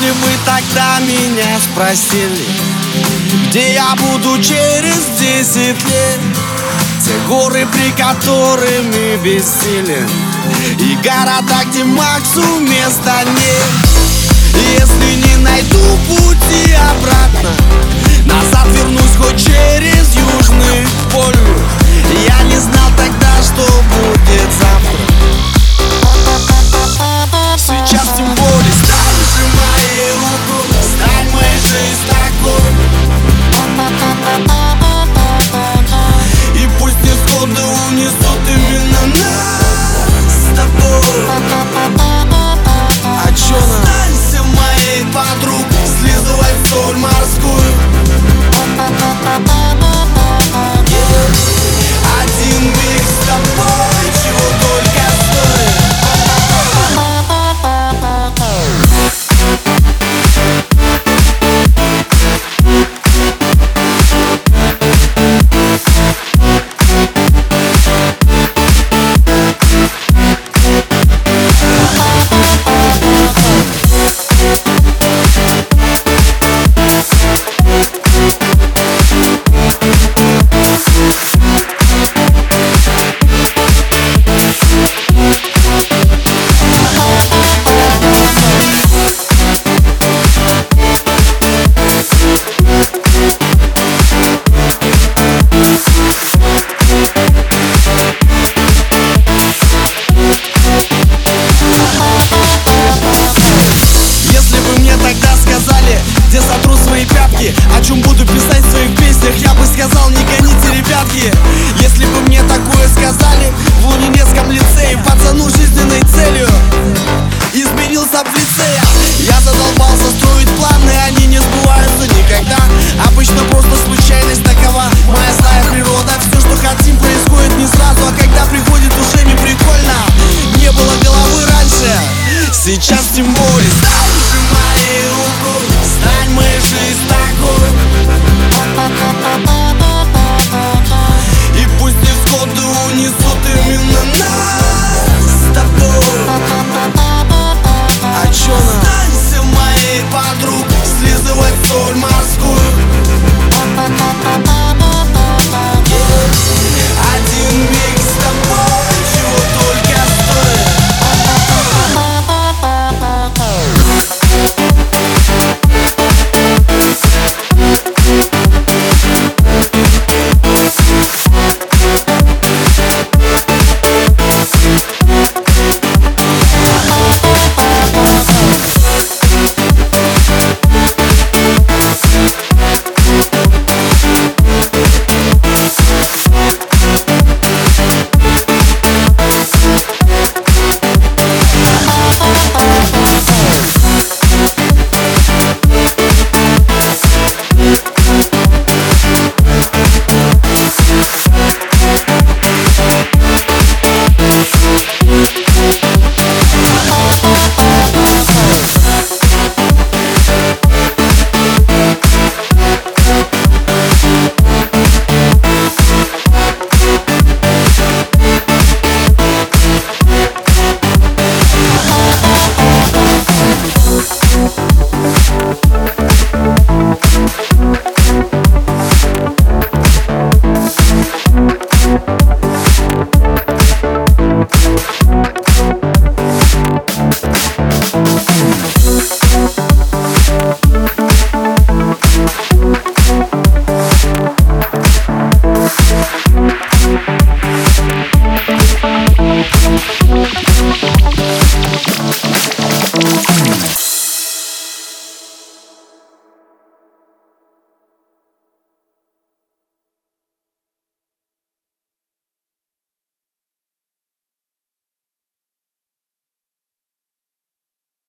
Если бы тогда меня спросили Где я буду через десять лет? Те горы, при которыми бессилен И города, где Максу места нет. Если не найду forma не гоните, ребятки. Если бы мне такое сказали В лунинецком лицее Пацану жизненной целью.